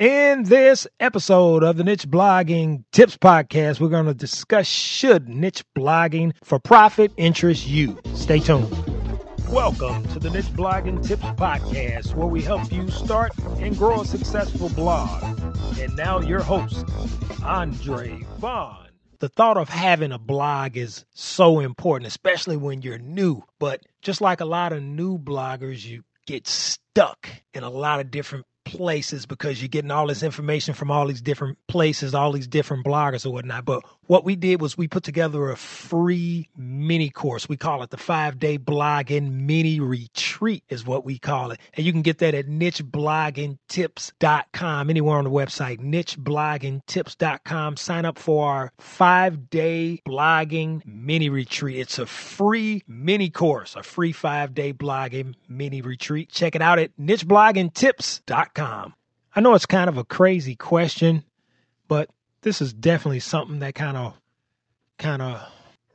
In this episode of the Niche Blogging Tips Podcast, we're going to discuss should niche blogging for profit interest you. Stay tuned. Welcome to the Niche Blogging Tips Podcast, where we help you start and grow a successful blog. And now, your host, Andre Vaughn. The thought of having a blog is so important, especially when you're new. But just like a lot of new bloggers, you get stuck in a lot of different places because you're getting all this information from all these different places, all these different bloggers or whatnot. But what we did was we put together a free mini course. We call it the five day blogging mini retreat, is what we call it. And you can get that at nichebloggingtips.com, anywhere on the website, nichebloggingtips.com. Sign up for our five day blogging mini retreat. It's a free mini course, a free five day blogging mini retreat. Check it out at nichebloggingtips.com. I know it's kind of a crazy question, but this is definitely something that kind of kind of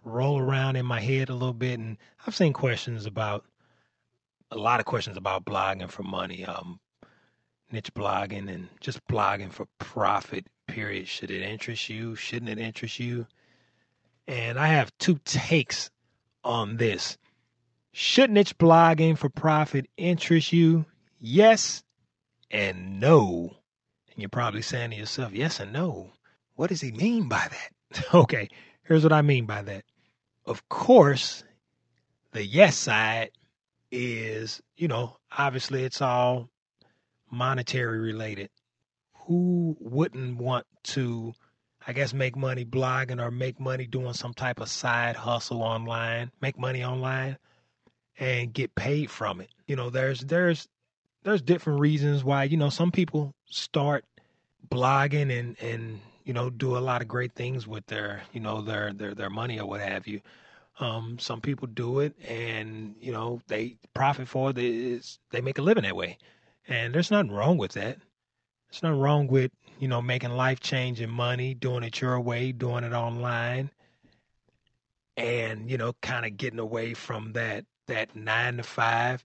roll around in my head a little bit and I've seen questions about a lot of questions about blogging for money, um niche blogging and just blogging for profit period. Should it interest you? Shouldn't it interest you? And I have two takes on this. Should niche blogging for profit interest you? Yes and no. And you're probably saying to yourself, yes and no. What does he mean by that? okay, here's what I mean by that. Of course, the yes side is, you know, obviously it's all monetary related. Who wouldn't want to, I guess, make money blogging or make money doing some type of side hustle online, make money online and get paid from it? You know, there's there's there's different reasons why you know some people start blogging and and you know do a lot of great things with their you know their their their money or what have you. Um, some people do it and you know they profit for it they make a living that way. And there's nothing wrong with that. There's nothing wrong with you know making life changing money doing it your way doing it online and you know kind of getting away from that that nine to five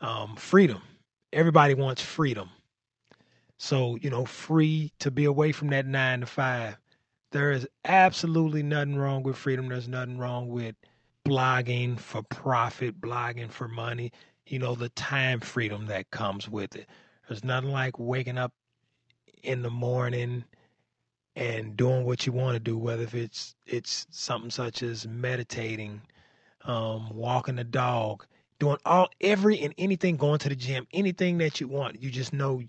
um, freedom. Everybody wants freedom. So, you know, free to be away from that nine to five. There is absolutely nothing wrong with freedom. There's nothing wrong with blogging for profit, blogging for money. You know, the time freedom that comes with it. There's nothing like waking up in the morning and doing what you want to do, whether if it's it's something such as meditating, um, walking the dog, doing all every and anything going to the gym anything that you want you just know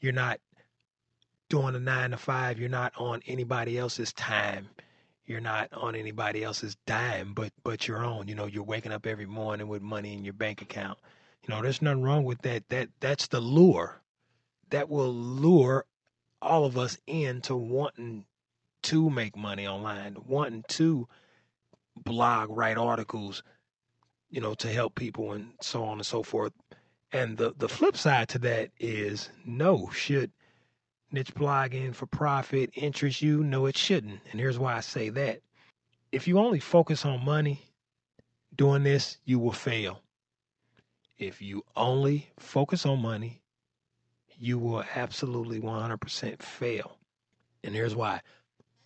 you're not doing a nine to five you're not on anybody else's time. You're not on anybody else's dime but but your own. You know you're waking up every morning with money in your bank account. You know there's nothing wrong with that. That that's the lure. That will lure all of us into wanting to make money online wanting to blog write articles you know, to help people and so on and so forth. And the, the flip side to that is no, should niche blogging for profit interest you? No, it shouldn't. And here's why I say that. If you only focus on money doing this, you will fail. If you only focus on money, you will absolutely 100% fail. And here's why.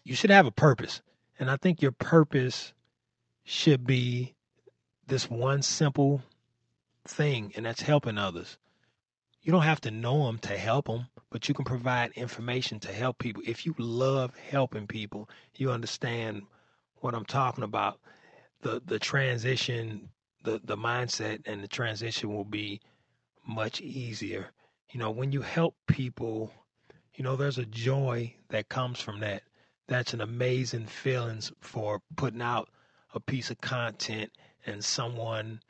You should have a purpose. And I think your purpose should be this one simple thing, and that's helping others. You don't have to know them to help them, but you can provide information to help people. If you love helping people, you understand what I'm talking about. The the transition, the the mindset and the transition will be much easier. You know, when you help people, you know, there's a joy that comes from that. That's an amazing feelings for putting out a piece of content and someone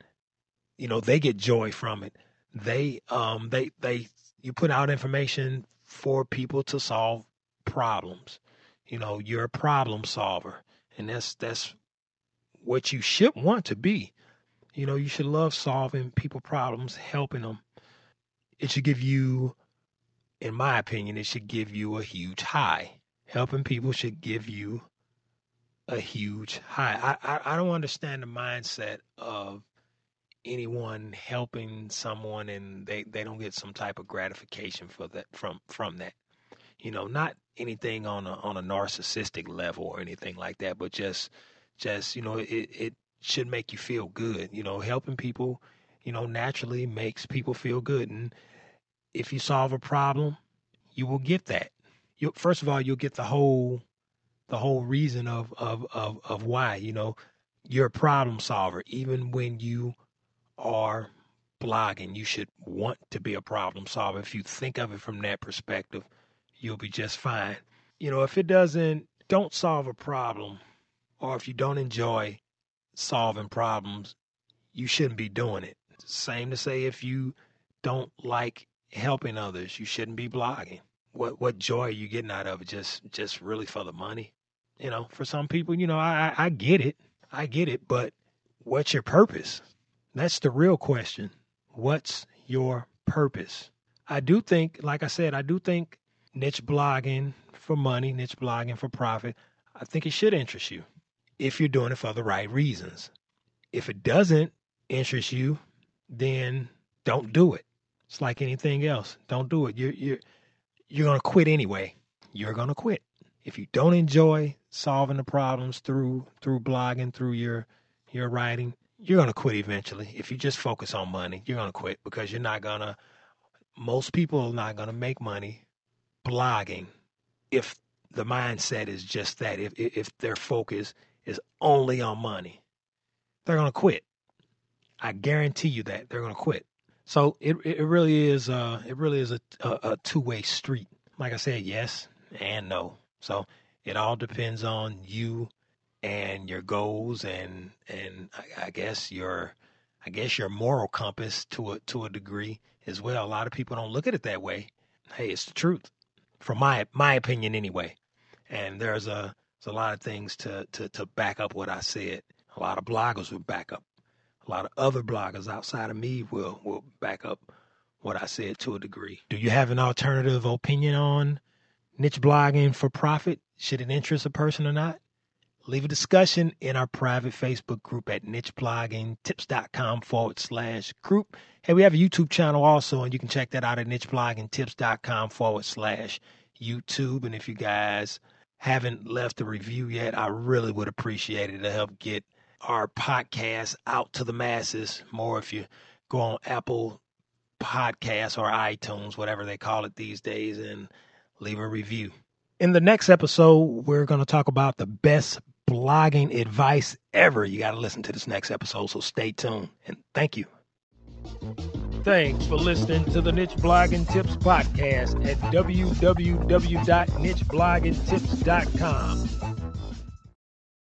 you know they get joy from it. They um they they you put out information for people to solve problems. You know you're a problem solver and that's that's what you should want to be. You know you should love solving people problems helping them it should give you in my opinion it should give you a huge high. Helping people should give you a huge high. I, I, I don't understand the mindset of anyone helping someone and they, they don't get some type of gratification for that from from that. You know, not anything on a on a narcissistic level or anything like that, but just just you know, it it should make you feel good. You know, helping people, you know, naturally makes people feel good. And if you solve a problem, you will get that. You first of all, you'll get the whole the whole reason of of of of why. You know, you're a problem solver, even when you are blogging. You should want to be a problem solver. If you think of it from that perspective, you'll be just fine. You know, if it doesn't, don't solve a problem, or if you don't enjoy solving problems, you shouldn't be doing it. Same to say if you don't like helping others, you shouldn't be blogging. What what joy are you getting out of it? Just just really for the money? You know, for some people, you know, I I get it. I get it, but what's your purpose? That's the real question. What's your purpose? I do think, like I said, I do think niche blogging for money, niche blogging for profit, I think it should interest you if you're doing it for the right reasons. If it doesn't interest you, then don't do it. It's like anything else. Don't do it. You're you're you're gonna quit anyway. You're gonna quit. If you don't enjoy solving the problems through through blogging, through your your writing, you're gonna quit eventually. If you just focus on money, you're gonna quit because you're not gonna most people are not gonna make money blogging if the mindset is just that. If if their focus is only on money, they're gonna quit. I guarantee you that they're gonna quit. So it it really is uh it really is a a, a two way street. Like I said, yes and no. So it all depends on you and your goals and and I, I guess your I guess your moral compass to a to a degree as well. A lot of people don't look at it that way. Hey, it's the truth, from my my opinion anyway. And there's a there's a lot of things to to to back up what I said. A lot of bloggers will back up a lot of other bloggers outside of me will will back up what I said to a degree. Do you have an alternative opinion on niche blogging for profit? Should it interest a person or not? Leave a discussion in our private Facebook group at nichebloggingtips.com forward slash group. Hey, we have a YouTube channel also, and you can check that out at nichebloggingtips.com forward slash YouTube. And if you guys haven't left a review yet, I really would appreciate it to help get our podcast out to the masses more if you go on Apple Podcasts or iTunes, whatever they call it these days, and leave a review. In the next episode, we're going to talk about the best blogging advice ever. You got to listen to this next episode, so stay tuned. And thank you. Thanks for listening to the Niche Blogging Tips podcast at www.nichebloggingtips.com.